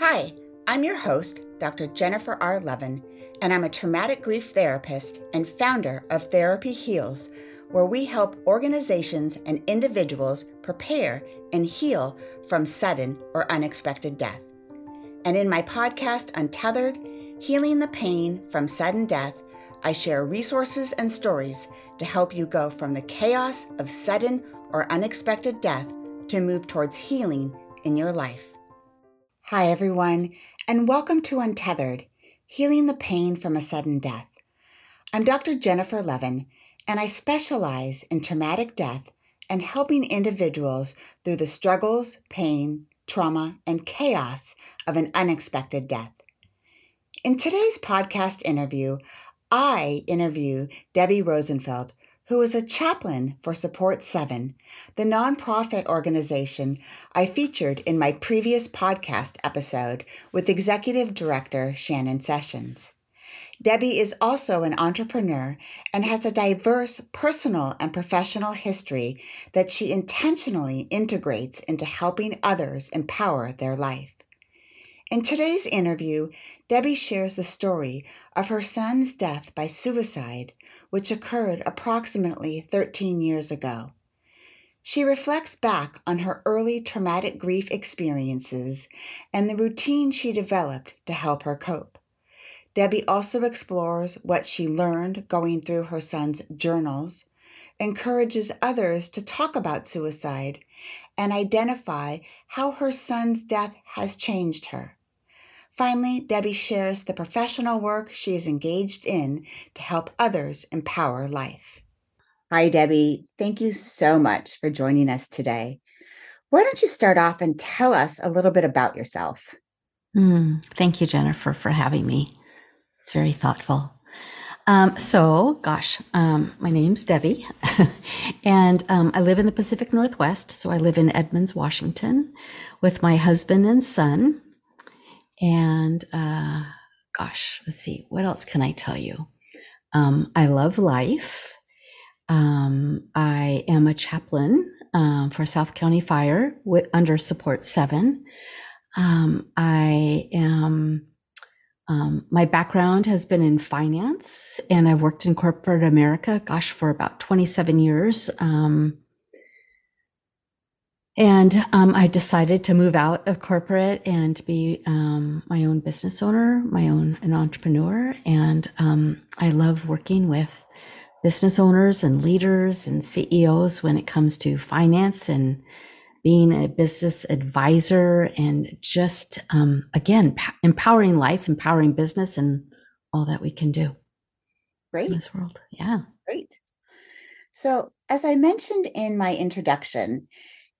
Hi, I'm your host, Dr. Jennifer R. Levin, and I'm a traumatic grief therapist and founder of Therapy Heals, where we help organizations and individuals prepare and heal from sudden or unexpected death. And in my podcast, Untethered Healing the Pain from Sudden Death, I share resources and stories to help you go from the chaos of sudden or unexpected death to move towards healing in your life. Hi, everyone, and welcome to Untethered Healing the Pain from a Sudden Death. I'm Dr. Jennifer Levin, and I specialize in traumatic death and helping individuals through the struggles, pain, trauma, and chaos of an unexpected death. In today's podcast interview, I interview Debbie Rosenfelt, who is a chaplain for Support 7, the nonprofit organization I featured in my previous podcast episode with Executive Director Shannon Sessions. Debbie is also an entrepreneur and has a diverse personal and professional history that she intentionally integrates into helping others empower their life. In today's interview, Debbie shares the story of her son's death by suicide, which occurred approximately 13 years ago. She reflects back on her early traumatic grief experiences and the routine she developed to help her cope. Debbie also explores what she learned going through her son's journals, encourages others to talk about suicide, and identify how her son's death has changed her. Finally, Debbie shares the professional work she is engaged in to help others empower life. Hi, Debbie. Thank you so much for joining us today. Why don't you start off and tell us a little bit about yourself? Mm, thank you, Jennifer, for having me. It's very thoughtful. Um, so, gosh, um, my name's Debbie, and um, I live in the Pacific Northwest. So, I live in Edmonds, Washington, with my husband and son. And uh, gosh, let's see, what else can I tell you? Um, I love life. Um, I am a chaplain um, for South County Fire with, under Support 7. Um, I am, um, my background has been in finance and I've worked in corporate America, gosh, for about 27 years. Um, and um, I decided to move out of corporate and be um, my own business owner, my own an entrepreneur. And um, I love working with business owners and leaders and CEOs when it comes to finance and being a business advisor and just um, again p- empowering life, empowering business, and all that we can do. Great. In this world, yeah. Great. So, as I mentioned in my introduction,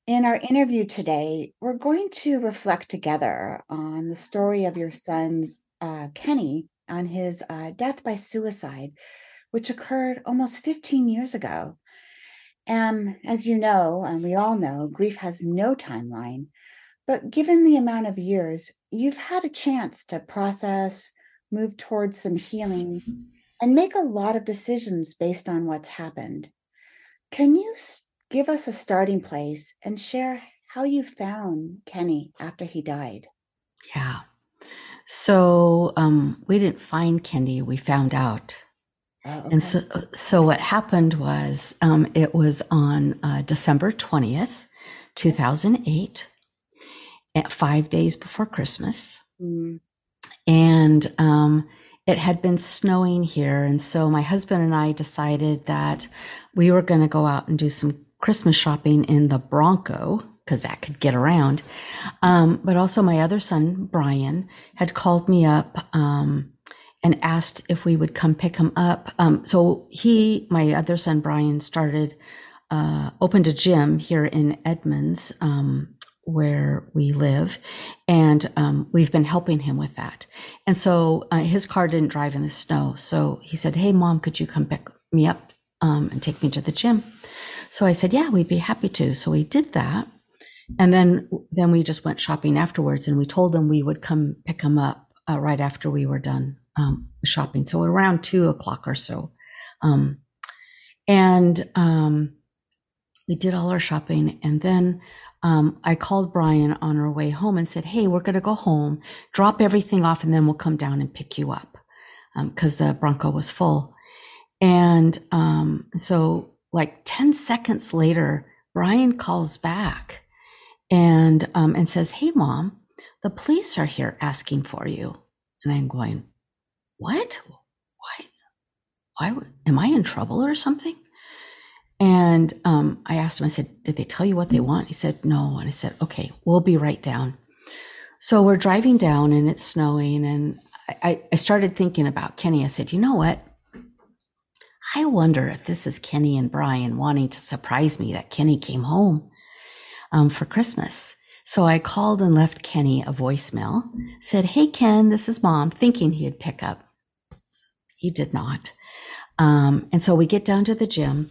in our interview today, we're going to reflect together on the story of your son's uh, Kenny on his uh, death by suicide, which occurred almost 15 years ago. And as you know, and we all know, grief has no timeline. But given the amount of years, you've had a chance to process, move towards some healing, and make a lot of decisions based on what's happened. Can you give us a starting place and share how you found Kenny after he died. Yeah. So um, we didn't find Kenny, we found out. Oh, okay. And so, so what happened was um, it was on uh, December 20th, 2008, at five days before Christmas. Mm. And um, it had been snowing here. And so my husband and I decided that we were going to go out and do some Christmas shopping in the Bronco because that could get around. Um, but also, my other son, Brian, had called me up um, and asked if we would come pick him up. Um, so he, my other son, Brian, started, uh, opened a gym here in Edmonds. Um, where we live, and um, we've been helping him with that. And so uh, his car didn't drive in the snow. So he said, Hey, mom, could you come pick me up um, and take me to the gym? So I said, yeah, we'd be happy to. So we did that. And then, then we just went shopping afterwards and we told them we would come pick them up uh, right after we were done um, shopping. So around two o'clock or so. Um, and um, we did all our shopping. And then um, I called Brian on our way home and said, Hey, we're going to go home, drop everything off, and then we'll come down and pick you up because um, the Bronco was full. And um, so, like 10 seconds later, Brian calls back and um, and says, "Hey, mom, the police are here asking for you." And I'm going, "What? Why? Why? Am I in trouble or something?" And um, I asked him. I said, "Did they tell you what they want?" He said, "No." And I said, "Okay, we'll be right down." So we're driving down, and it's snowing, and I, I started thinking about Kenny. I said, "You know what? I wonder if this is Kenny and Brian wanting to surprise me that Kenny came home um, for Christmas. So I called and left Kenny a voicemail, said, Hey, Ken, this is mom, thinking he'd pick up. He did not. Um, and so we get down to the gym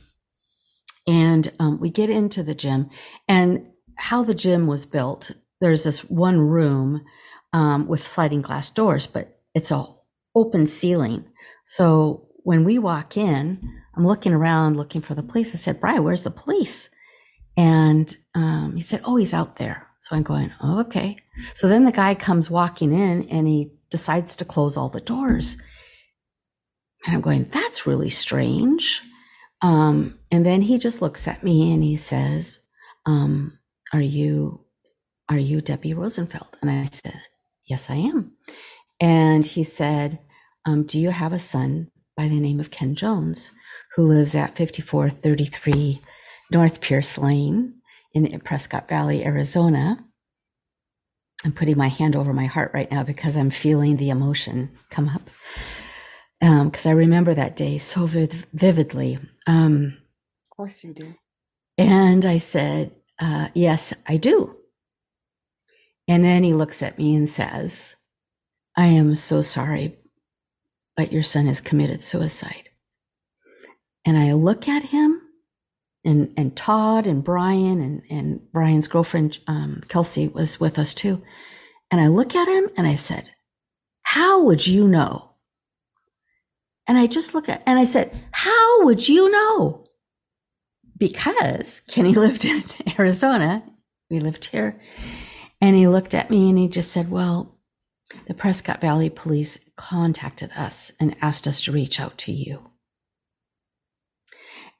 and um, we get into the gym and how the gym was built. There's this one room um, with sliding glass doors, but it's a open ceiling. So when we walk in, I'm looking around looking for the police. I said, Brian, where's the police? And um, he said, Oh, he's out there. So I'm going, oh, okay. So then the guy comes walking in and he decides to close all the doors. And I'm going, That's really strange. Um, and then he just looks at me and he says, um, Are you are you Debbie Rosenfelt? And I said, Yes, I am. And he said, um, Do you have a son by the name of Ken Jones, who lives at 5433 North Pierce Lane in Prescott Valley, Arizona. I'm putting my hand over my heart right now because I'm feeling the emotion come up. Because um, I remember that day so vid- vividly. Um, of course, you do. And I said, uh, Yes, I do. And then he looks at me and says, I am so sorry, but your son has committed suicide. And I look at him and, and Todd and Brian and, and Brian's girlfriend, um, Kelsey was with us too. And I look at him and I said, how would you know? And I just look at, and I said, how would you know? Because Kenny lived in Arizona. We lived here. And he looked at me and he just said, well, the Prescott Valley Police contacted us and asked us to reach out to you.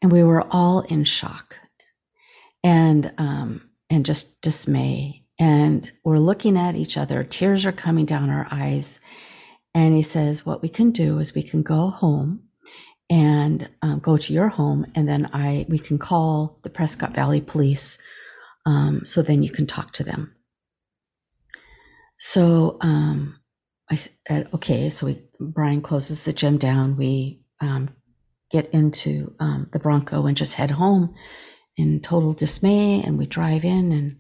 And we were all in shock and, um, and just dismay. And we're looking at each other, tears are coming down our eyes. And he says, What we can do is we can go home and um, go to your home, and then I we can call the Prescott Valley Police um, so then you can talk to them. So um, I said, okay. So we, Brian closes the gym down. We um, get into um, the Bronco and just head home in total dismay. And we drive in, and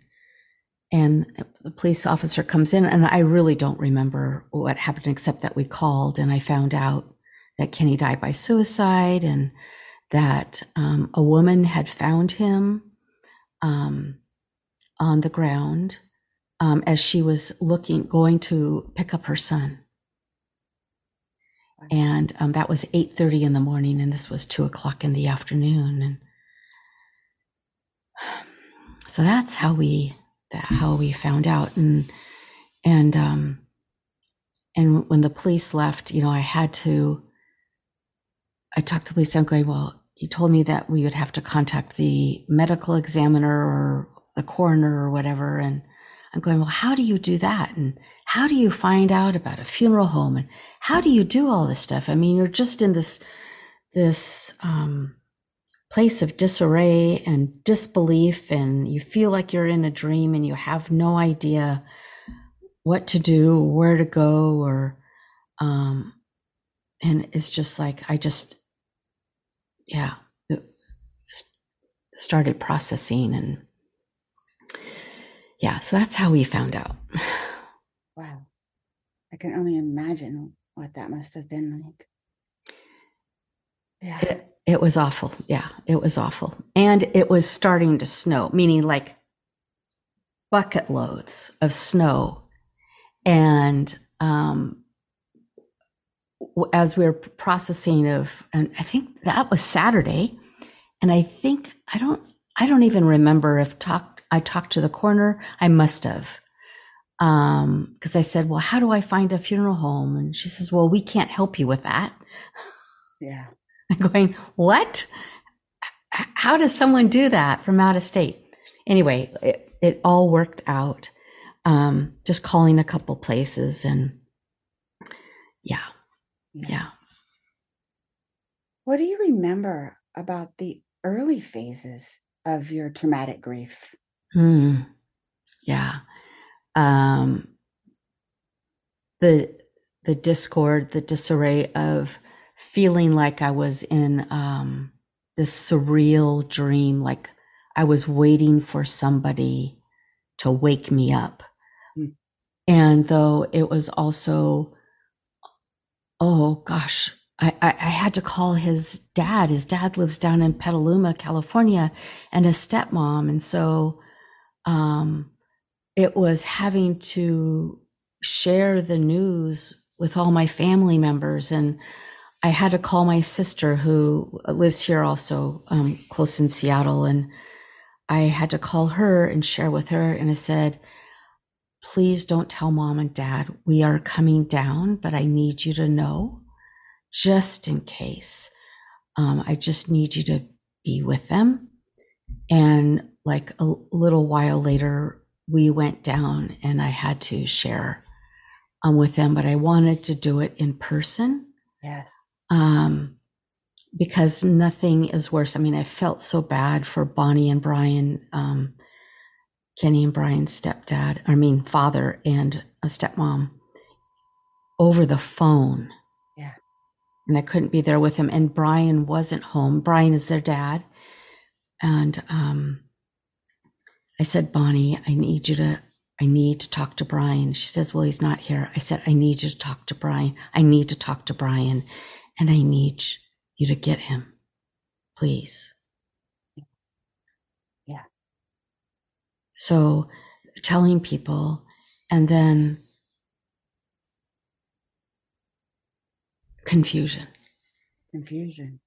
and the police officer comes in, and I really don't remember what happened except that we called, and I found out that Kenny died by suicide, and that um, a woman had found him um, on the ground um, as she was looking, going to pick up her son. And um, that was 8.30 in the morning, and this was 2 o'clock in the afternoon. And so that's how we that how we found out. And and um, and when the police left, you know, I had to. I talked to the police. I'm going, well, you told me that we would have to contact the medical examiner or the coroner or whatever, and I'm going, well, how do you do that? And how do you find out about a funeral home? And how do you do all this stuff? I mean, you're just in this, this, um, place of disarray and disbelief, and you feel like you're in a dream and you have no idea what to do, where to go, or, um, and it's just like, I just, yeah, started processing and yeah, so that's how we found out. wow. I can only imagine what that must have been like. Yeah. It, it was awful. Yeah, it was awful. And it was starting to snow, meaning like bucket loads of snow. And um, as we were processing of, and I think that was Saturday. And I think, I don't, I don't even remember if talk, I talked to the coroner. I must have. Um, because I said, Well, how do I find a funeral home? And she says, Well, we can't help you with that. Yeah. I'm going, What? How does someone do that from out of state? Anyway, it, it all worked out. Um, just calling a couple places and yeah, yeah. What do you remember about the early phases of your traumatic grief? Hmm. Yeah. Um, the the discord, the disarray of feeling like I was in um, this surreal dream, like I was waiting for somebody to wake me up. Mm. And though it was also, oh gosh, I, I, I, had to call his dad. His dad lives down in Petaluma, California, and his stepmom. And so um, it was having to share the news with all my family members. And I had to call my sister, who lives here also, um, close in Seattle. And I had to call her and share with her. And I said, please don't tell mom and dad we are coming down, but I need you to know just in case. Um, I just need you to be with them. And like a little while later, we went down and I had to share um, with them, but I wanted to do it in person. Yes. Um, because nothing is worse. I mean, I felt so bad for Bonnie and Brian, um, Kenny and Brian's stepdad, I mean, father and a stepmom over the phone Yeah. and I couldn't be there with him. And Brian wasn't home. Brian is their dad. And um, I said, Bonnie, I need you to, I need to talk to Brian. She says, Well, he's not here. I said, I need you to talk to Brian. I need to talk to Brian. And I need you to get him, please. Yeah. So telling people, and then confusion. Confusion.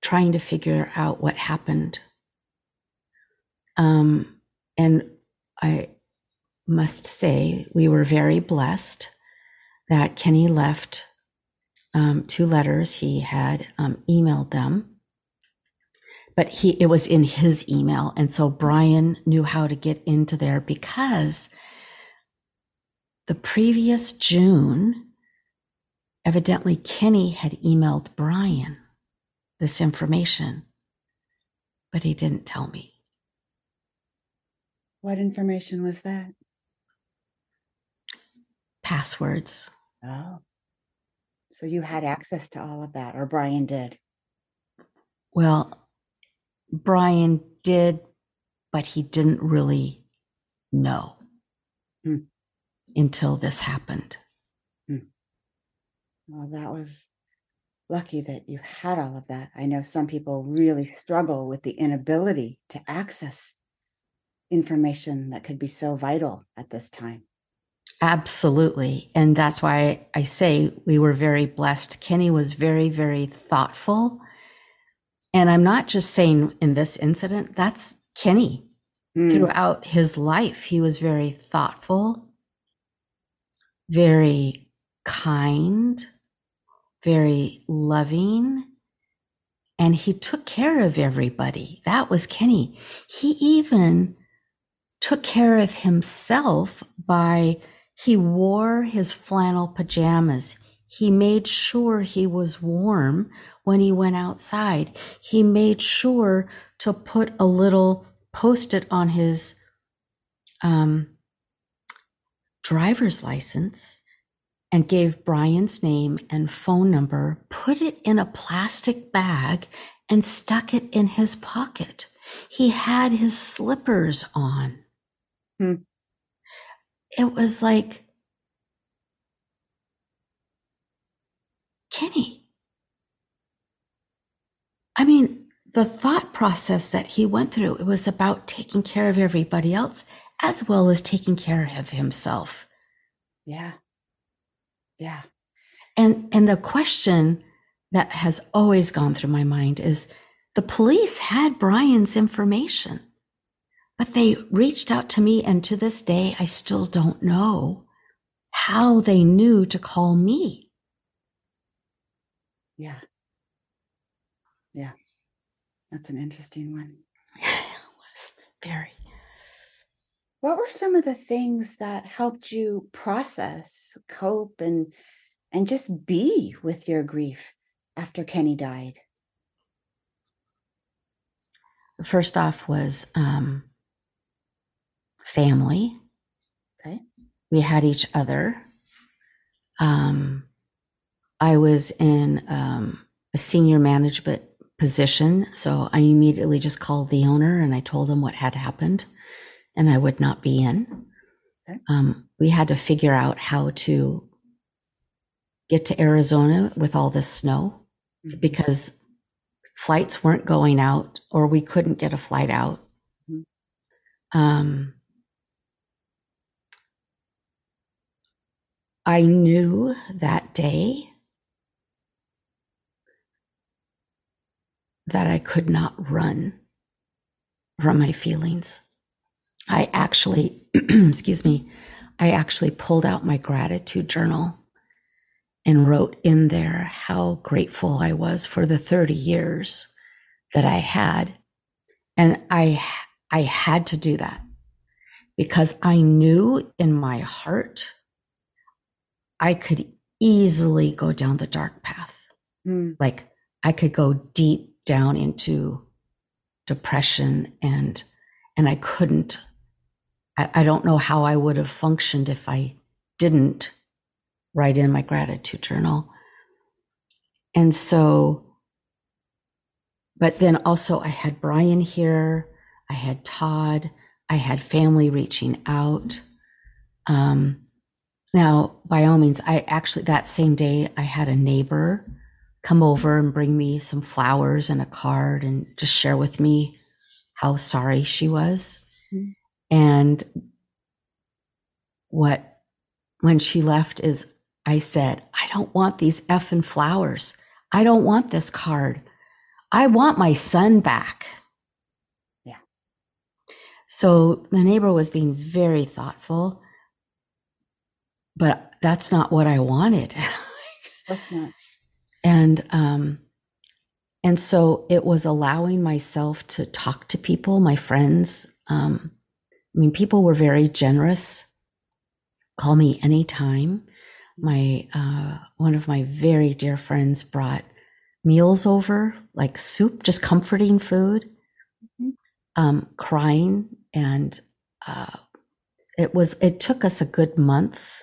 Trying to figure out what happened. Um, and I must say, we were very blessed that Kenny left um, two letters. He had um, emailed them, but he it was in his email, and so Brian knew how to get into there because the previous June Evidently, Kenny had emailed Brian this information, but he didn't tell me. What information was that? Passwords. Oh. So you had access to all of that, or Brian did? Well, Brian did, but he didn't really know hmm. until this happened. Well, that was lucky that you had all of that. I know some people really struggle with the inability to access information that could be so vital at this time. Absolutely. And that's why I say we were very blessed. Kenny was very, very thoughtful. And I'm not just saying in this incident, that's Kenny. Mm. Throughout his life, he was very thoughtful, very kind, very loving, and he took care of everybody. That was Kenny. He even took care of himself by he wore his flannel pajamas. He made sure he was warm when he went outside. He made sure to put a little post it on his um, driver's license and gave Brian's name and phone number, put it in a plastic bag, and stuck it in his pocket. He had his slippers on. Hmm. It was like, Kenny. I mean, the thought process that he went through, it was about taking care of everybody else as well as taking care of himself. Yeah. Yeah. And and the question that has always gone through my mind is the police had Brian's information. But they reached out to me. And to this day, I still don't know how they knew to call me. Yeah. Yeah. That's an interesting one. it was very. What were some of the things that helped you process, cope, and and just be with your grief after Kenny died? First off was um, family. Okay. We had each other. Um, I was in um, a senior management position, so I immediately just called the owner and I told him what had happened, and I would not be in. Okay. Um, we had to figure out how to get to Arizona with all this snow Mhm. because flights weren't going out or we couldn't get a flight out. Mhm. Um, I knew that day that I could not run from my feelings. I actually, excuse me, I actually pulled out my gratitude journal and wrote in there how grateful I was for the 30 years that I had. And I, I had to do that because I knew in my heart I could easily go down the dark path. Mm, Like I could go deep down into depression and, and I couldn't. I, I don't know how I would have functioned if I didn't write in my gratitude journal. And so, but then also I had Brian here, I had Todd, I had family reaching out. Um, now, by all means, I actually, that same day, I had a neighbor come over and bring me some flowers and a card and just share with me how sorry she was. Mhm. And what, when she left, is I said, I don't want these effing flowers. I don't want this card. I want my son back. Yeah. So the neighbor was being very thoughtful, but that's not what I wanted. course not. and um and so it was allowing myself to talk to people my friends um i mean people were very generous call me anytime my uh one of my very dear friends brought meals over like soup just comforting food Mhm. um crying and uh it was it took us a good month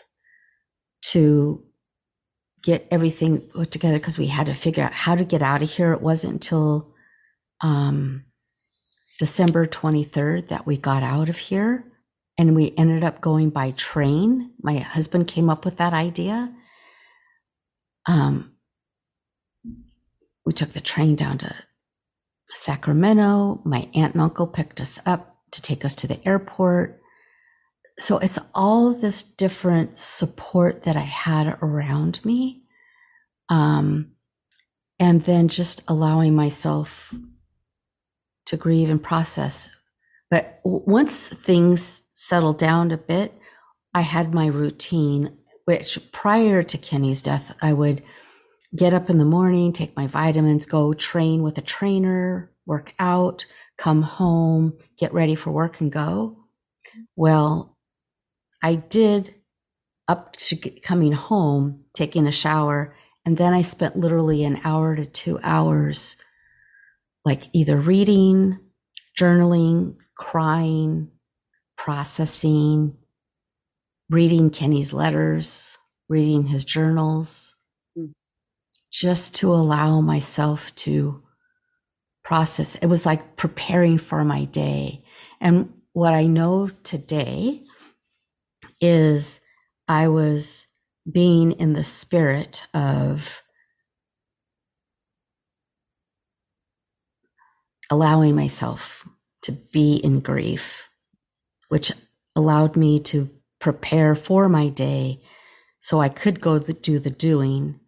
to get everything put together because we had to figure out how to get out of here. It wasn't until um, December 23rd that we got out of here. And we ended up going by train. My husband came up with that idea. Um, we took the train down to Sacramento. My aunt and uncle picked us up to take us to the airport. So it's all this different support that I had around me. Um, and then just allowing myself to grieve and process. But once things settled down a bit, I had my routine, which prior to Kenny's death, I would get up in the morning, take my vitamins, go train with a trainer, work out, come home, get ready for work and go. Well, I did up to coming home, taking a shower, and then I spent literally an hour to two hours, like either reading, journaling, crying, processing, reading Kenny's letters, reading his journals, Mm. just to allow myself to process. It was like preparing for my day. And what I know today is I was being in the spirit of allowing myself to be in grief, which allowed me to prepare for my day so I could go th- do the doing.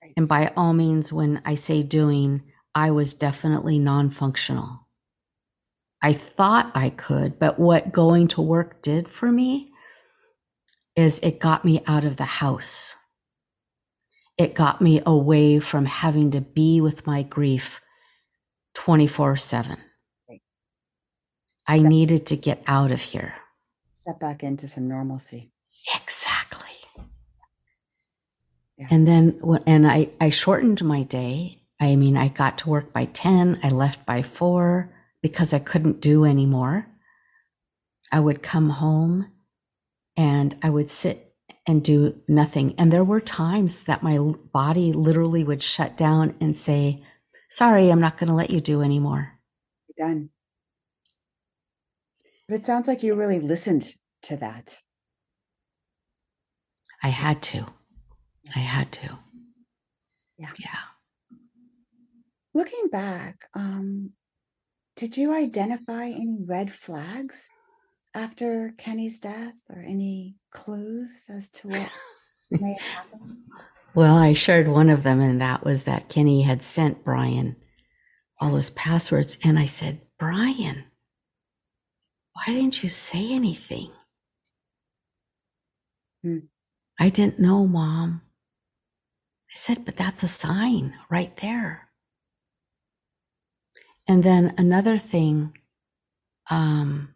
Right. And by all means, when I say doing, I was definitely non functional. I thought I could, but what going to work did for me is it got me out of the house. It got me away from having to be with my grief 24 7. I needed to get out of here. Step back into some normalcy. Exactly. Yeah. And then, and I, I shortened my day. I mean, I got to work by 10, I left by four because I couldn't do anymore. I would come home and I would sit and do nothing. And there were times that my body literally would shut down and say, Sorry, I'm not going to let you do anymore. done. But it sounds like you really listened to that. I had to. I had to. Yeah. Yeah. Looking back, um, did you identify any red flags after Kenny's death or any clues as to what may have happened? Well, I shared one of them, and that was that Kenny had sent Brian all his passwords. And I said, Brian, why didn't you say anything? Hmm. I didn't know, Mom. I said, but that's a sign right there. And then another thing, um,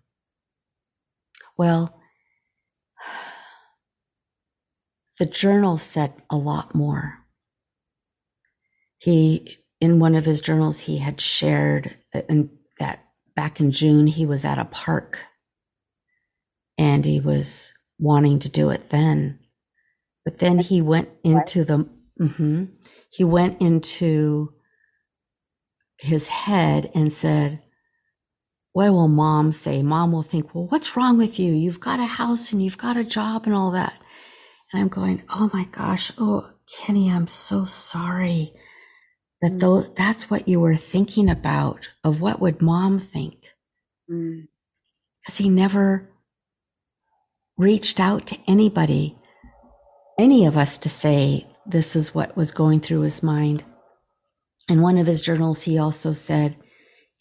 well, the journal said a lot more. He, in one of his journals, he had shared that, back in June he was at a park and he was wanting to do it then. But then he went into the, mm-hmm, he went into his head and said, What will mom say? Mom will think, Well, what's wrong with you? You've got a house and you've got a job and all that. And I'm going, Oh my gosh. Oh, Kenny, I'm so sorry that mm. those, that's what you were thinking about of what would mom think. Because mm. he never reached out to anybody, any of us to say this is what was going through his mind. In one of his journals, he also said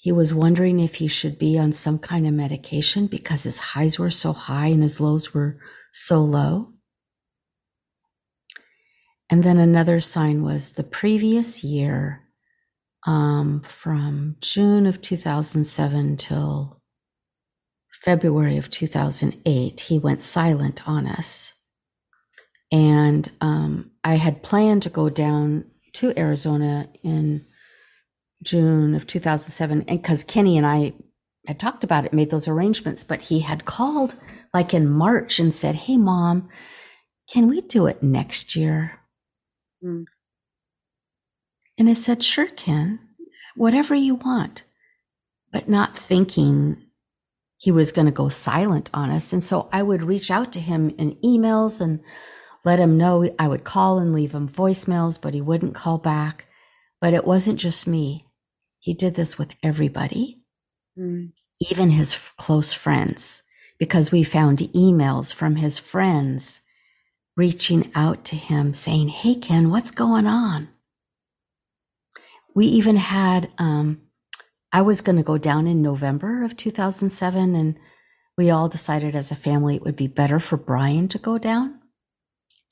he was wondering if he should be on some kind of medication because his highs were so high and his lows were so low. And then another sign was the previous year, um, from June of 2007 till February of 2008, he went silent on us. And um, I had planned to go down to Arizona in June of 2007 and because Kenny and I had talked about it, made those arrangements, but he had called like in March and said, Hey, mom, can we do it next year? Mm. And I said, Sure, Ken, whatever you want, but not thinking he was going to go silent on us. And so I would reach out to him in emails and let him know I would call and leave him voicemails, but he wouldn't call back. But it wasn't just me. He did this with everybody, mm. even his f- close friends, because we found emails from his friends reaching out to him saying, Hey, Ken, what's going on? We even had, um, I was going to go down in November of 2007, and we all decided as a family it would be better for Brian to go down.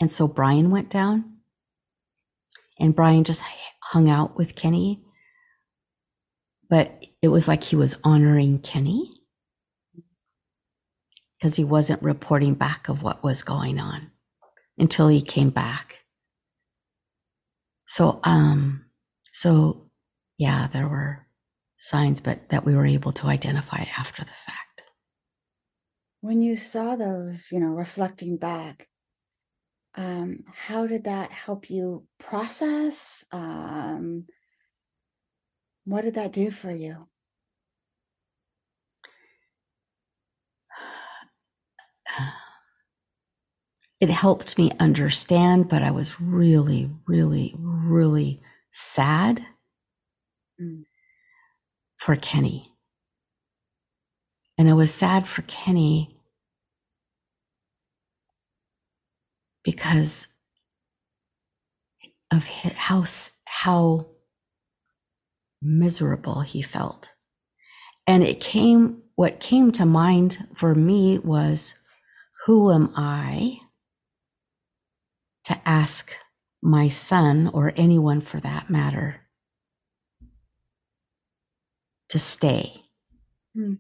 And so Brian went down and Brian just hung out with Kenny. But it was like he was honoring Kenny because he wasn't reporting back of what was going on until he came back. So, um, so yeah, there were signs, but that we were able to identify after the fact. When you saw those, you know, reflecting back, um, how did that help you process? Um, what did that do for you? It helped me understand, but I was really, really, really sad mm. for Kenny. And I was sad for Kenny because of how how miserable he felt And it came, what came to mind for me was, who am I to ask my son or anyone for that matter to stay? Hmm.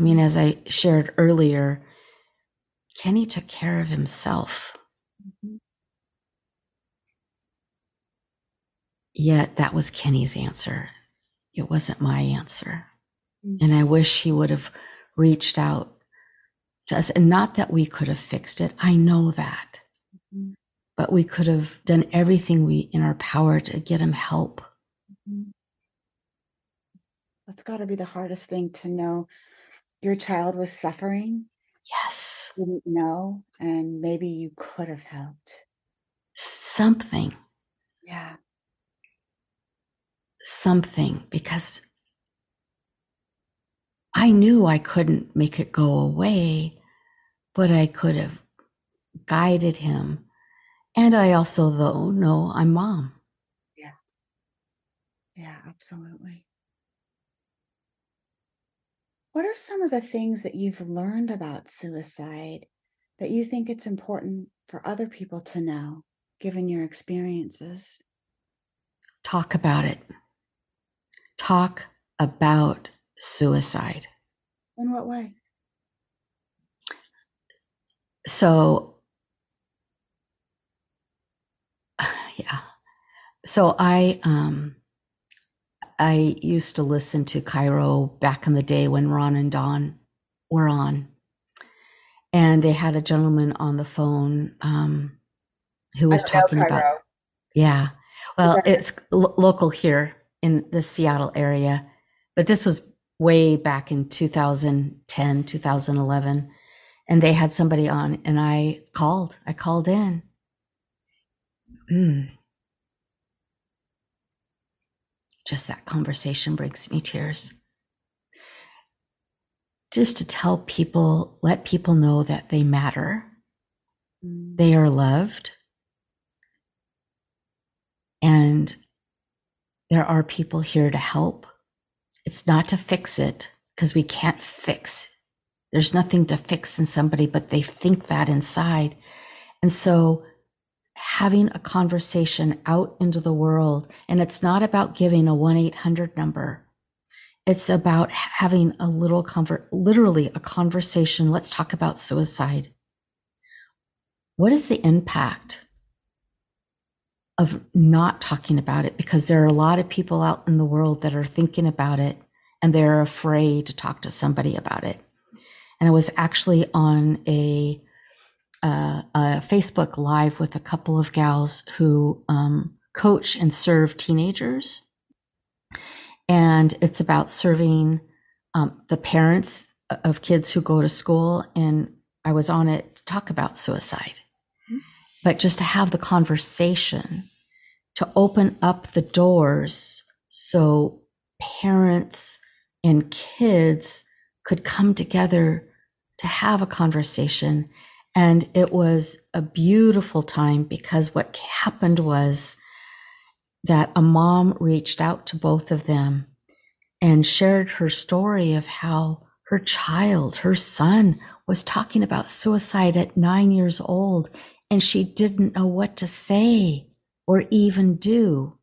I mean, as I shared earlier, Kenny took care of himself. Mm-hmm. Yet that was Kenny's answer. It wasn't my answer. Mm-hmm. And I wish he would have reached out to us. And not that we could have fixed it. I know that. Mm-hmm. But we could have done everything we in our power to get him help. Mm-hmm. That's got to be the hardest thing to know your child was suffering. Yes. Didn't know, and maybe you could have helped. Something. Yeah. Something, because I knew I couldn't make it go away, but I could have guided him. And I also, though, know I'm mom. Yeah. Yeah, absolutely. What are some of the things that you've learned about suicide that you think it's important for other people to know, given your experiences? Talk about it. Talk about suicide. In what way? So, yeah. So I um I used to listen to KIRO back in the day when Ron and Don were on. And they had a gentleman on the phone um, who was talking about. Yeah. Well, it's lo- local here in the Seattle area, but this was way back in 2010, 2011. And they had somebody on, and I called. I called in. Mm. Just that conversation brings me tears. Just to tell people, let people know that they matter, mm. they are loved, and there are people here to help. It's not to fix it because we can't fix. There's nothing to fix in somebody, but they think that inside. And so having a conversation out into the world. And it's not about giving a 1 800 number. It's about having a little convert, literally a conversation. Let's talk about suicide. What is the impact of not talking about it? Because there are a lot of people out in the world that are thinking about it and they're afraid to talk to somebody about it. And I was actually on a uh, a Facebook Live with a couple of gals who um, coach and serve teenagers. And it's about serving um, the parents of kids who go to school. And I was on it to talk about suicide. But just to have the conversation, to open up the doors so parents and kids could come together to have a conversation. And it was a beautiful time because what happened was that a mom reached out to both of them and shared her story of how her child, her son, was talking about suicide at nine years old, and she didn't know what to say or even do.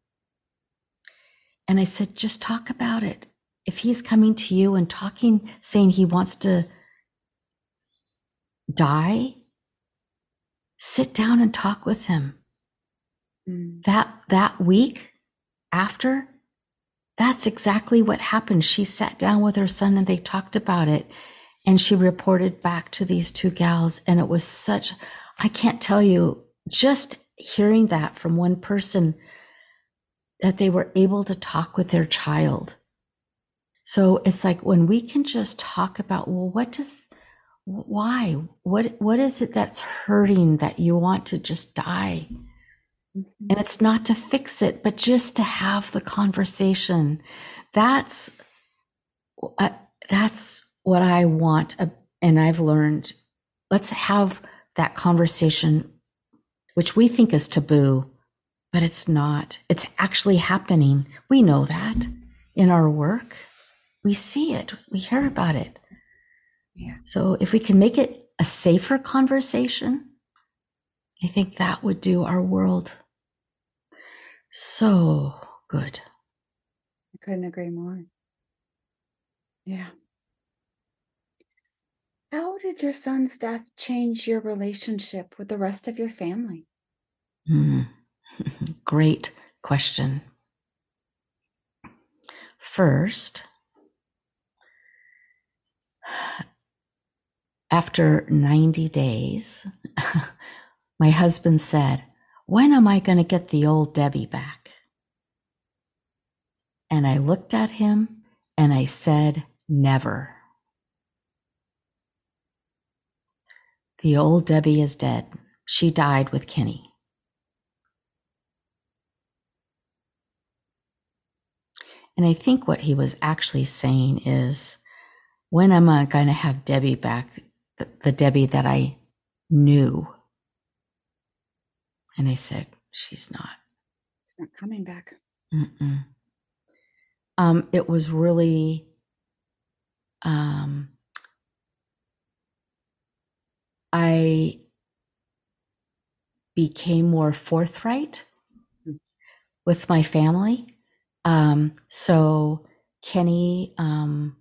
And I said, just talk about it. If he's coming to you and talking, saying he wants to die, sit down and talk with him. Mm. That that week after, that's exactly what happened. She sat down with her son and they talked about it. And she reported back to these two gals. And it was such, I can't tell you, just hearing that from one person that they were able to talk with their child. So it's like when we can just talk about, well, what does why what what is it that's hurting that you want to just die mm-hmm. and it's not to fix it but just to have the conversation that's uh, that's what i want uh, and i've learned let's have that conversation which we think is taboo but it's not. It's actually happening. We know that in our work. We see it, we hear about it. Yeah. So if we can make it a safer conversation, I think that would do our world so good. I couldn't agree more. Yeah. How did your son's death change your relationship with the rest of your family? Hmm. Great question. First, after 90 days, my husband said, When am I going to get the old Debbie back? And I looked at him and I said, Never. The old Debbie is dead. She died with Kenny. And I think what he was actually saying is, when am I going to have Debbie back? The, the Debbie that I knew. And I said, she's not. It's not coming back. Mm-mm. Um, it was really, um, I became more forthright with my family. Um, so Kenny, um,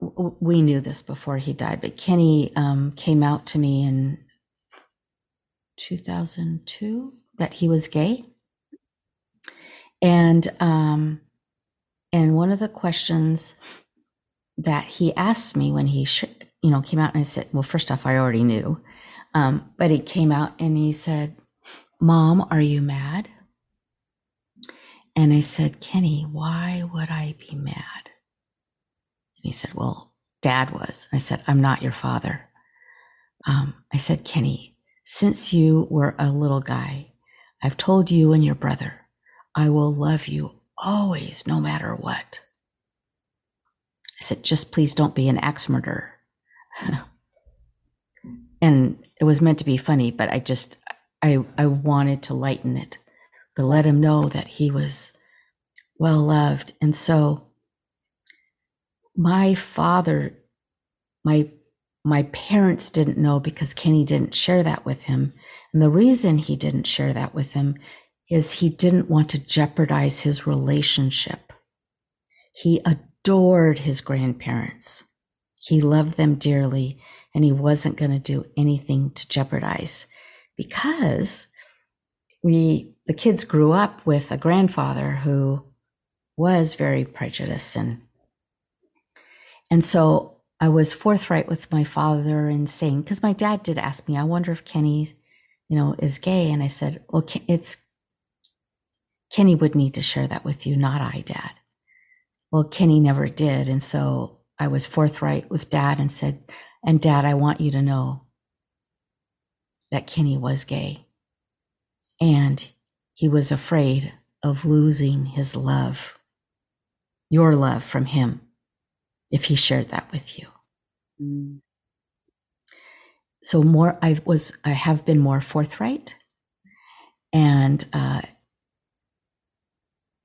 w- we knew this before he died, but Kenny um, came out to me in 2002 that he was gay, and um, and one of the questions that he asked me when he sh- you know came out and I said, well, first off, I already knew, um, but he came out and he said, "Mom, are you mad?" And I said, Kenny, why would I be mad? And he said, Well, dad was. I said, I'm not your father. Um, I said, Kenny, since you were a little guy, I've told you and your brother, I will love you always, no matter what. I said, just please don't be an axe murderer. And it was meant to be funny, but I just, I, I wanted to lighten it but let him know that he was well loved. And so my father, my my parents didn't know because Kenny didn't share that with him. And the reason he didn't share that with him is he didn't want to jeopardize his relationship. He adored his grandparents. He loved them dearly and he wasn't going to do anything to jeopardize. Because we the kids grew up with a grandfather who was very prejudiced and and so I was forthright with my father in saying because my dad did ask me I wonder if Kenny you know is gay? And I said well it's Kenny would need to share that with you not I dad. Well Kenny never did and so I was forthright with dad and said and dad I want you to know that Kenny was gay and he was afraid of losing his love, your love from him, if he shared that with you. Mm. So more, I was, I have been more forthright and uh,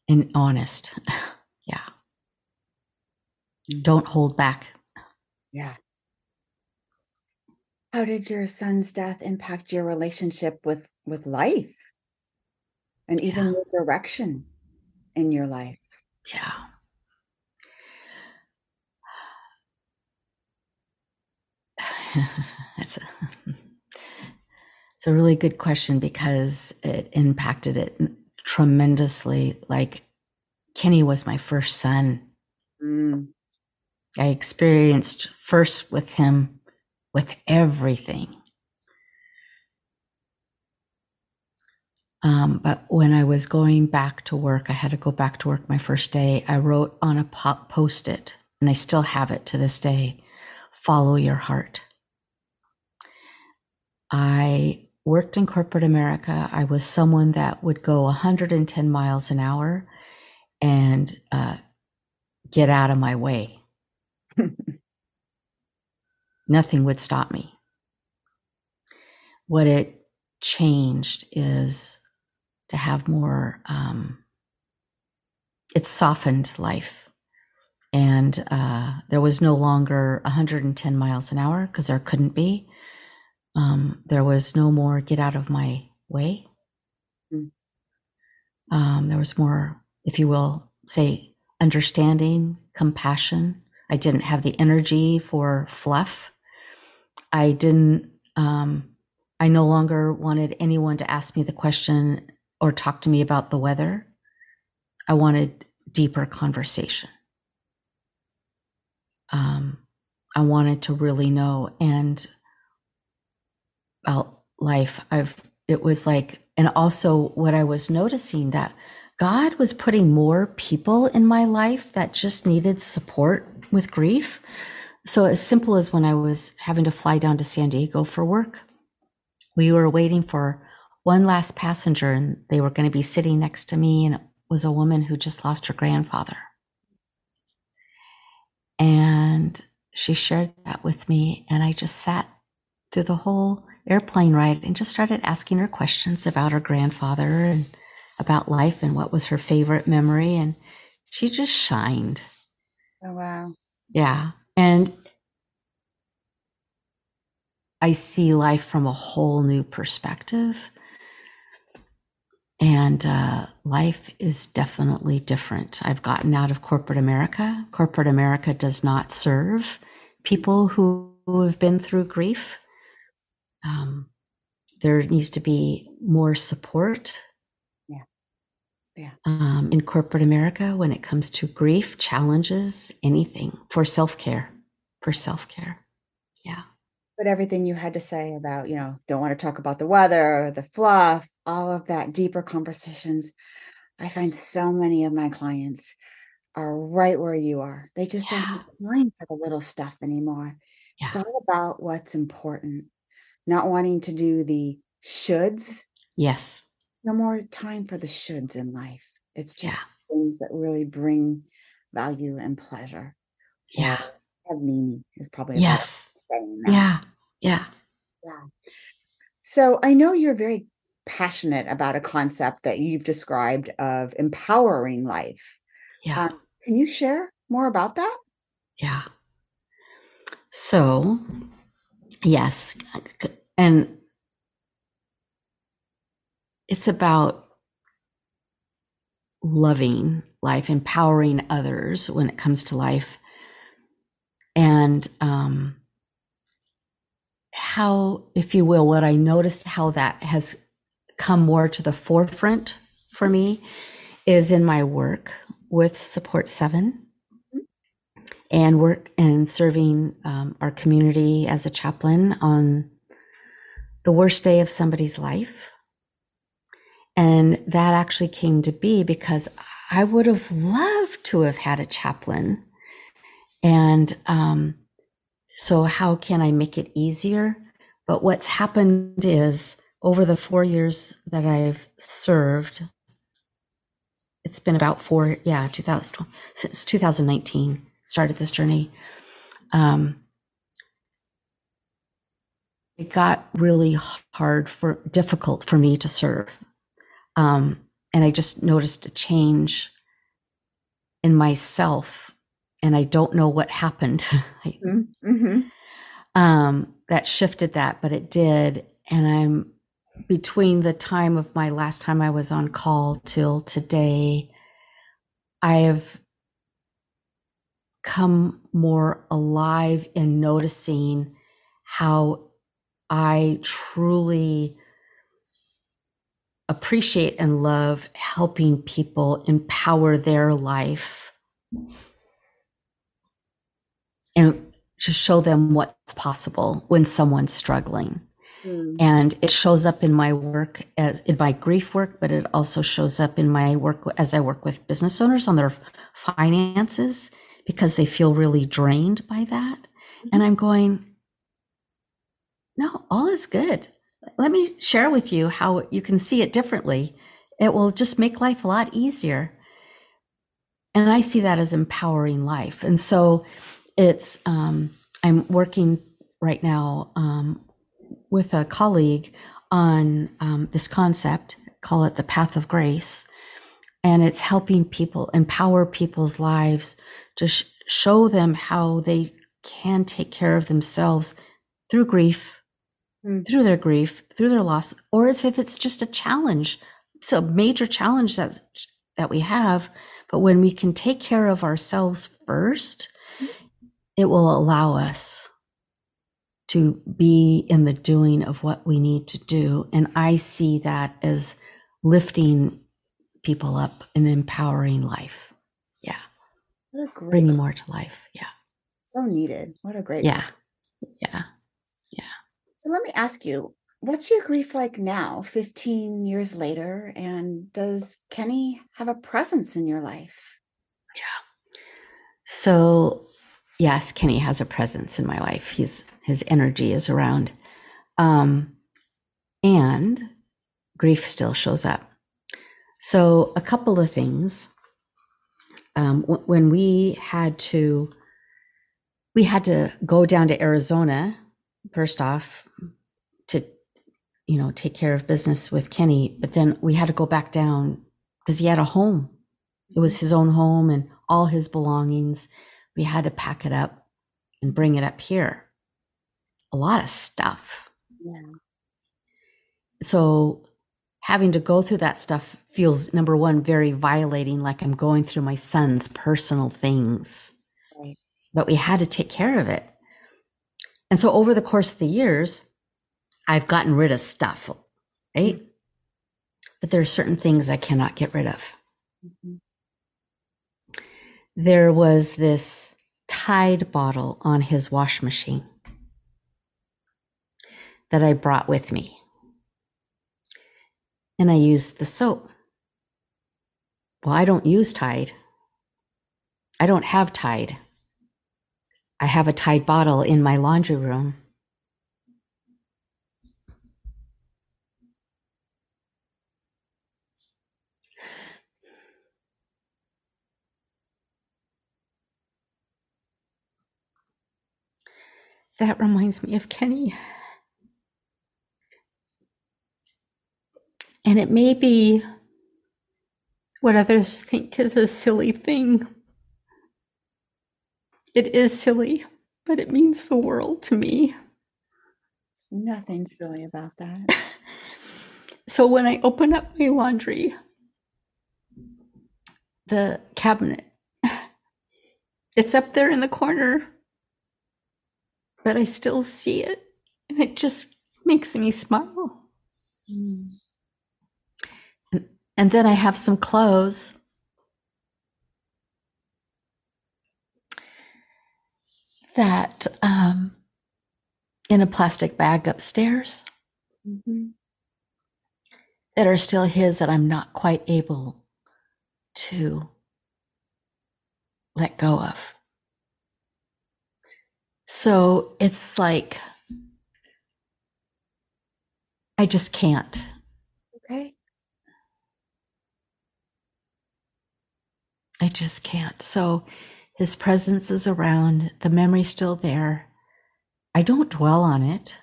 and honest. Don't hold back. Yeah. How did your son's death impact your relationship with with life? and even Yeah. your direction in your life. Yeah. That's a, it's a really good question because it impacted it tremendously. Like Kenny was my first son. Mm. I experienced first with him with everything. Um, but when I was going back to work, I had to go back to work my first day. I wrote on a post it, and I still have it to this day follow your heart. I worked in corporate America. I was someone that would go 110 miles an hour and uh, get out of my way. Nothing would stop me. What it changed is to have more. Um, it's softened life, and uh, there was no longer 110 miles an hour because there couldn't be. Um, there was no more get out of my way. Mm. Um, there was more, if you will, say understanding, compassion. I didn't have the energy for fluff. I didn't um, I no longer wanted anyone to ask me the question or talk to me about the weather. I wanted deeper conversation. Um, I wanted to really know and about life. I've it was like, and also what I was noticing that God was putting more people in my life that just needed support with grief. So as simple as when I was having to fly down to San Diego for work, we were waiting for one last passenger and they were going to be sitting next to me and it was a woman who just lost her grandfather and she shared that with me and i just sat through the whole airplane ride and just started asking her questions about her grandfather and about life and what was her favorite memory and she just shined oh wow yeah and I see life from a whole new perspective. And uh, life is definitely different. I've gotten out of corporate America. Corporate America does not serve people who, who have been through grief. Um, there needs to be more support. Yeah. Um, in corporate America, when it comes to grief, challenges, anything for self care, for self care. Yeah but everything you had to say about, you know, don't want to talk about the weather, the fluff, all of that deeper conversations. I find so many of my clients are right where you are. They just yeah. don't have time for the little stuff anymore. Yeah. It's all about what's important, not wanting to do the shoulds. Yes. No more time for the shoulds in life. It's just yeah. things that really bring value and pleasure. Yeah. Have meaning is probably yes. Yeah. Yeah. Yeah. So I know you're very passionate about a concept that you've described of empowering life. Yeah. Um, can you share more about that? Yeah. So, yes. And it's about loving life, empowering others when it comes to life. And um, how, if you will, what I noticed how that has come more to the forefront for me is in my work with Support Seven and work and serving um, our community as a chaplain on the worst day of somebody's life. And that actually came to be because I would have loved to have had a chaplain. And um, so, how can I make it easier? But what's happened is over the four years that I've served, it's been about four, yeah, 2012, since 2019, started this journey. Um, it got really hard for difficult for me to serve. Um, and I just noticed a change in myself and I don't know what happened. mm-hmm. mm-hmm. Um, that shifted that, but it did. And I'm between the time of my last time I was on call till today, I have come more alive in noticing how I truly appreciate and love helping people empower their life and to show them what's possible when someone's struggling. Mm. And it shows up in my work as in my grief work, but it also shows up in my work as I work with business owners on their finances because they feel really drained by that. Mm-hmm. And I'm going, no, all is good. Let me share with you how you can see it differently. It will just make life a lot easier. And I see that as empowering life. And so it's um, I'm working right now um, with a colleague on um, this concept call it the path of grace. And it's helping people empower people's lives to sh- show them how they can take care of themselves through grief, mm. through their grief, through their loss, or if it's just a challenge. It's a major challenge that that we have. But when we can take care of ourselves first, it will allow us to be in the doing of what we need to do. And I see that as lifting people up and empowering life. Yeah. What a great Bringing more to life. Yeah. So needed. What a great. Yeah. Yeah. Yeah. So let me ask you, what's your grief like now, 15 years later? And does Kenny have a presence in your life? Yeah. So, yes, Kenny has a presence in my life. He's his energy is around. Um, and grief still shows up. So, a couple of things. Um, w- when we had to, we had to go down to Arizona first off to, you know, take care of business with Kenny. But then we had to go back down because he had a home. It was his own home and all his belongings. We had to pack it up and bring it up here a lot of stuff. Yeah. So having to go through that stuff feels number one very violating like i'm going through my son's personal things right. but we had to take care of it and so over the course of the years i've gotten rid of stuff right mm-hmm. but there are certain things i cannot get rid of mm-hmm. there was this tide bottle on his wash machine that I brought with me. And I used the soap. Well, I don't use Tide. I don't have Tide. I have a Tide bottle in my laundry room. That reminds me of Kenny. And it may be what others think is a silly thing. It is silly, but it means the world to me. nothing silly about that. so when I open up my laundry, the cabinet, it's up there in the corner, but I still see it, and it just makes me smile. Mm. And then I have some clothes. That um, in a plastic bag upstairs mm-hmm. that are still his that I'm not quite able to let go of. So it's like I just can't. Okay. I just can't. So his presence is around, the memory's still there. I don't dwell on it.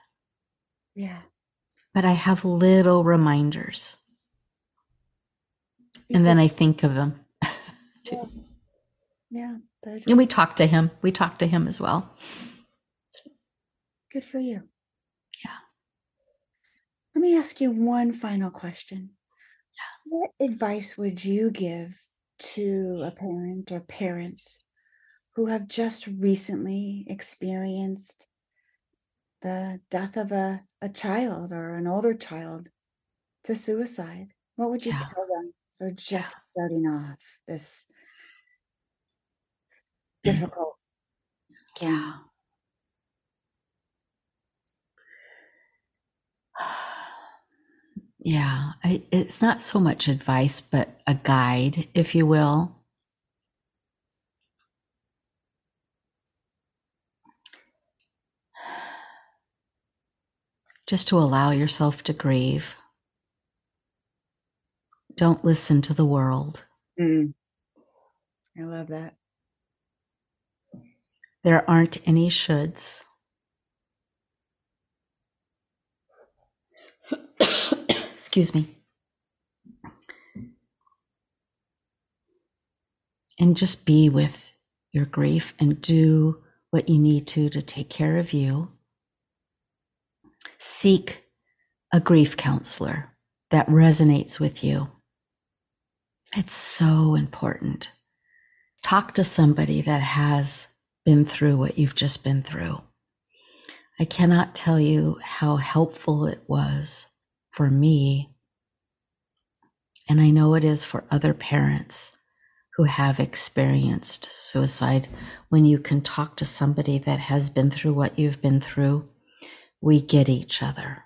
Yeah. But I have little reminders. Because and then I think of him. yeah. yeah just... And we talk to him. We talk to him as well. Good for you. Yeah. Let me ask you one final question. Yeah. What advice would you give to a parent or parents who have just recently experienced the death of a, a child or an older child to suicide, what would you yeah. tell them? So, just yeah. starting off this mm. difficult yeah. Yeah, I, it's not so much advice, but a guide, if you will. just to allow yourself to grieve. Don't listen to the world. Mm. I love that. There aren't any shoulds. Excuse me. And just be with your grief and do what you need to to take care of you Seek a grief counselor that resonates with you. It's so important. Talk to somebody that has been through what you've just been through. I cannot tell you how helpful it was for me. And I know it is for other parents who have experienced suicide. When you can talk to somebody that has been through what you've been through, we get each other.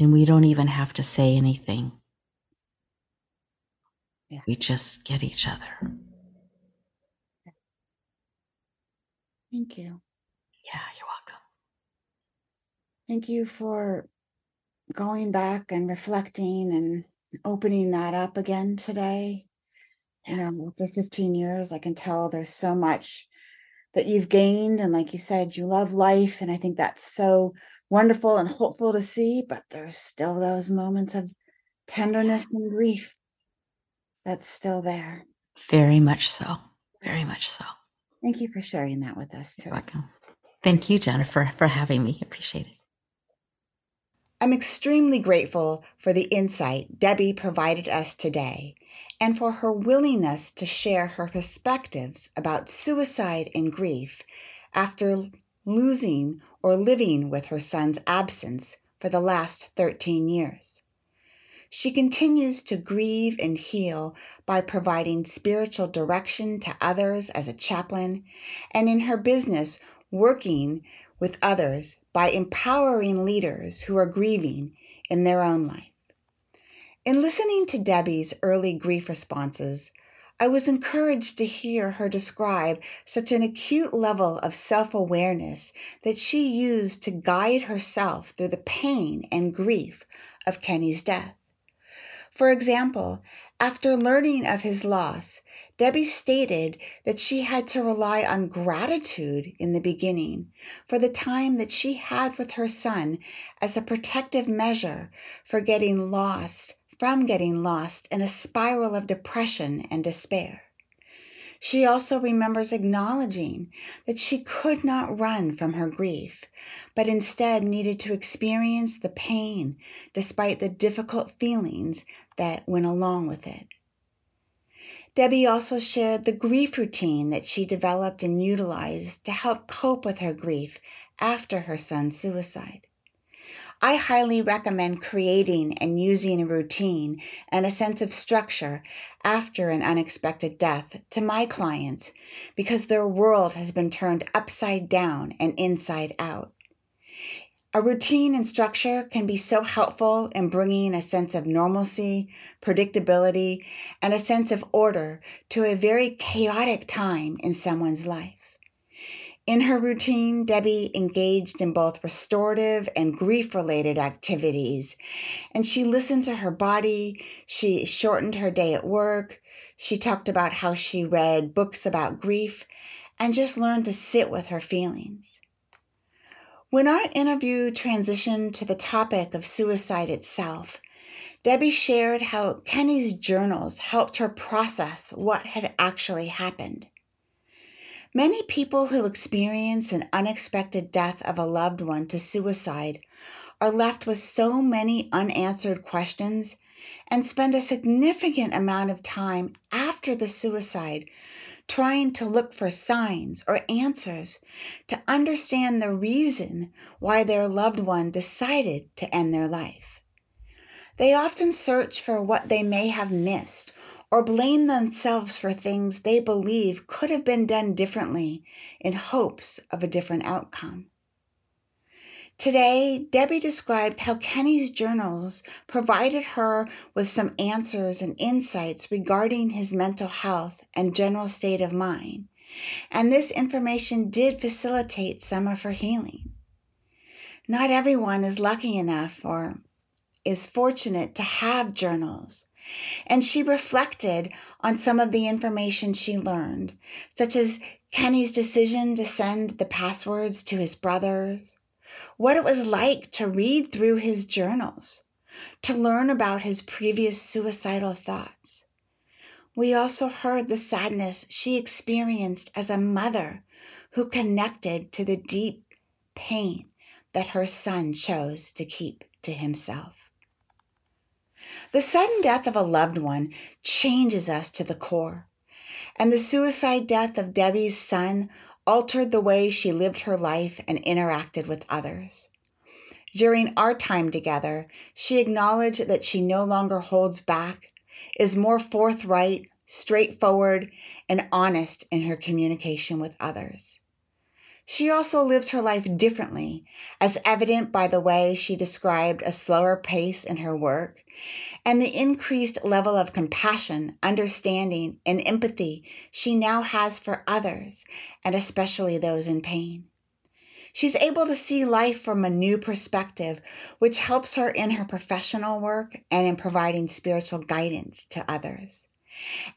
And we don't even have to say anything. Yeah. We just get each other. Thank you. Yeah, you're welcome. Thank you for going back and reflecting and opening that up again today. You know, after 15 years, I can tell there's so much that you've gained. And like you said, you love life. And I think that's so wonderful and hopeful to see. But there's still those moments of tenderness and grief that's still there. Very much so. Very much so. Thank you for sharing that with us today. You're welcome. Thank you, Jennifer, for having me. Appreciate it. I'm extremely grateful for the insight Debbie provided us today and for her willingness to share her perspectives about suicide and grief after losing or living with her son's absence for the last 13 years. She continues to grieve and heal by providing spiritual direction to others as a chaplain, and in her business, working with others by empowering leaders who are grieving in their own life. In listening to Debbie's early grief responses, I was encouraged to hear her describe such an acute level of self awareness that she used to guide herself through the pain and grief of Kenny's death. For example, after learning of his loss, Debbie stated that she had to rely on gratitude in the beginning for the time that she had with her son as a protective measure for getting lost, from getting lost in a spiral of depression and despair. She also remembers acknowledging that she could not run from her grief, but instead needed to experience the pain despite the difficult feelings that went along with it. Debbie also shared the grief routine that she developed and utilized to help cope with her grief after her son's suicide. I highly recommend creating and using a routine and a sense of structure after an unexpected death to my clients because their world has been turned upside down and inside out. A routine and structure can be so helpful in bringing a sense of normalcy, predictability, and a sense of order to a very chaotic time in someone's life. In her routine, Debbie engaged in both restorative and grief related activities, and she listened to her body. She shortened her day at work. She talked about how she read books about grief and just learned to sit with her feelings. When our interview transitioned to the topic of suicide itself, Debbie shared how Kenny's journals helped her process what had actually happened. Many people who experience an unexpected death of a loved one to suicide are left with so many unanswered questions and spend a significant amount of time after the suicide trying to look for signs or answers to understand the reason why their loved one decided to end their life. They often search for what they may have missed or blame themselves for things they believe could have been done differently in hopes of a different outcome. Today, Debbie described how Kenny's journals provided her with some answers and insights regarding his mental health and general state of mind, and this information did facilitate some of her healing. Not everyone is lucky enough or is fortunate to have journals, and she reflected on some of the information she learned, such as Kenny's decision to send the passwords to his brothers what it was like to read through his journals, to learn about his previous suicidal thoughts. We also heard the sadness she experienced as a mother who connected to the deep pain that her son chose to keep to himself. The sudden death of a loved one changes us to the core, and the suicide death of Debbie's son altered the way she lived her life and interacted with others. During our time together, she acknowledged that she no longer holds back, is more forthright, straightforward, and honest in her communication with others. She also lives her life differently, as evident by the way she described a slower pace in her work and the increased level of compassion, understanding, and empathy she now has for others, and especially those in pain. She's able to see life from a new perspective, which helps her in her professional work and in providing spiritual guidance to others.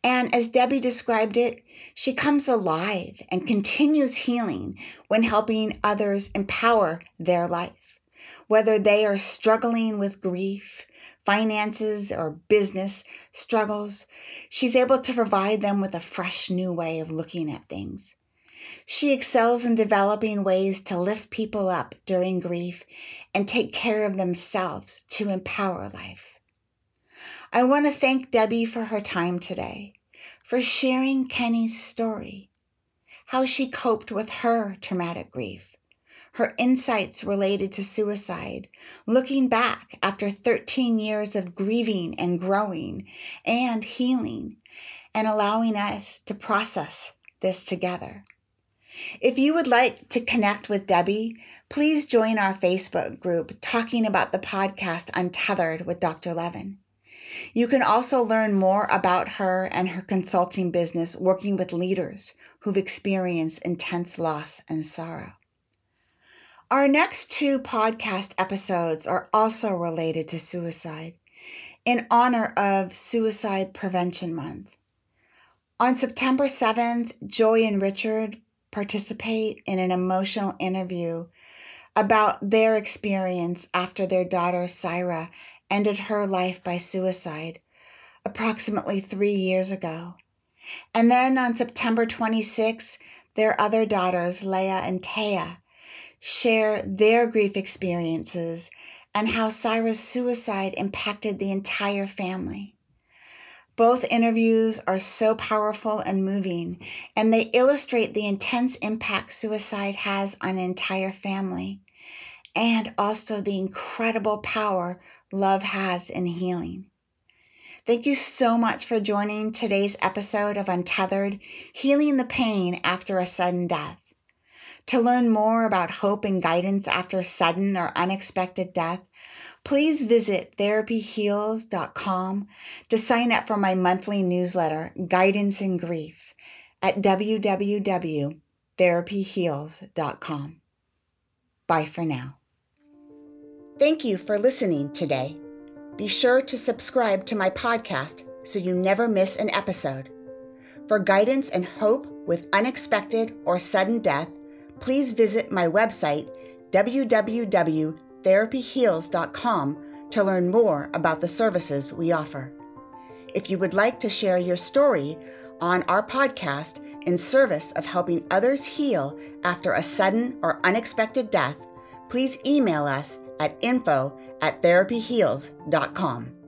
And as Debbie described it, she comes alive and continues healing when helping others empower their life. Whether they are struggling with grief, finances, or business struggles, she's able to provide them with a fresh new way of looking at things. She excels in developing ways to lift people up during grief and take care of themselves to empower life. I want to thank Debbie for her time today, for sharing Kenny's story, how she coped with her traumatic grief, her insights related to suicide, looking back after 13 years of grieving and growing and healing, and allowing us to process this together. If you would like to connect with Debbie, please join our Facebook group talking about the podcast Untethered with Dr. Levin. You can also learn more about her and her consulting business working with leaders who've experienced intense loss and sorrow. Our next two podcast episodes are also related to suicide in honor of Suicide Prevention Month. On September 7th, Joy and Richard participate in an emotional interview about their experience after their daughter Syra ended her life by suicide approximately three years ago. And then on September 26, their other daughters, Leah and Taya, share their grief experiences and how Syra's suicide impacted the entire family. Both interviews are so powerful and moving, and they illustrate the intense impact suicide has on an entire family and also the incredible power love has in healing. Thank you so much for joining today's episode of Untethered Healing the Pain After a Sudden Death. To learn more about hope and guidance after sudden or unexpected death, please visit therapyheals.com to sign up for my monthly newsletter, Guidance in Grief, at www.therapyheals.com. Bye for now. Thank you for listening today. Be sure to subscribe to my podcast so you never miss an episode. For guidance and hope with unexpected or sudden death, please visit my website, www.therapyheals.com, to learn more about the services we offer. If you would like to share your story on our podcast in service of helping others heal after a sudden or unexpected death, please email us at info at therapyheals.com.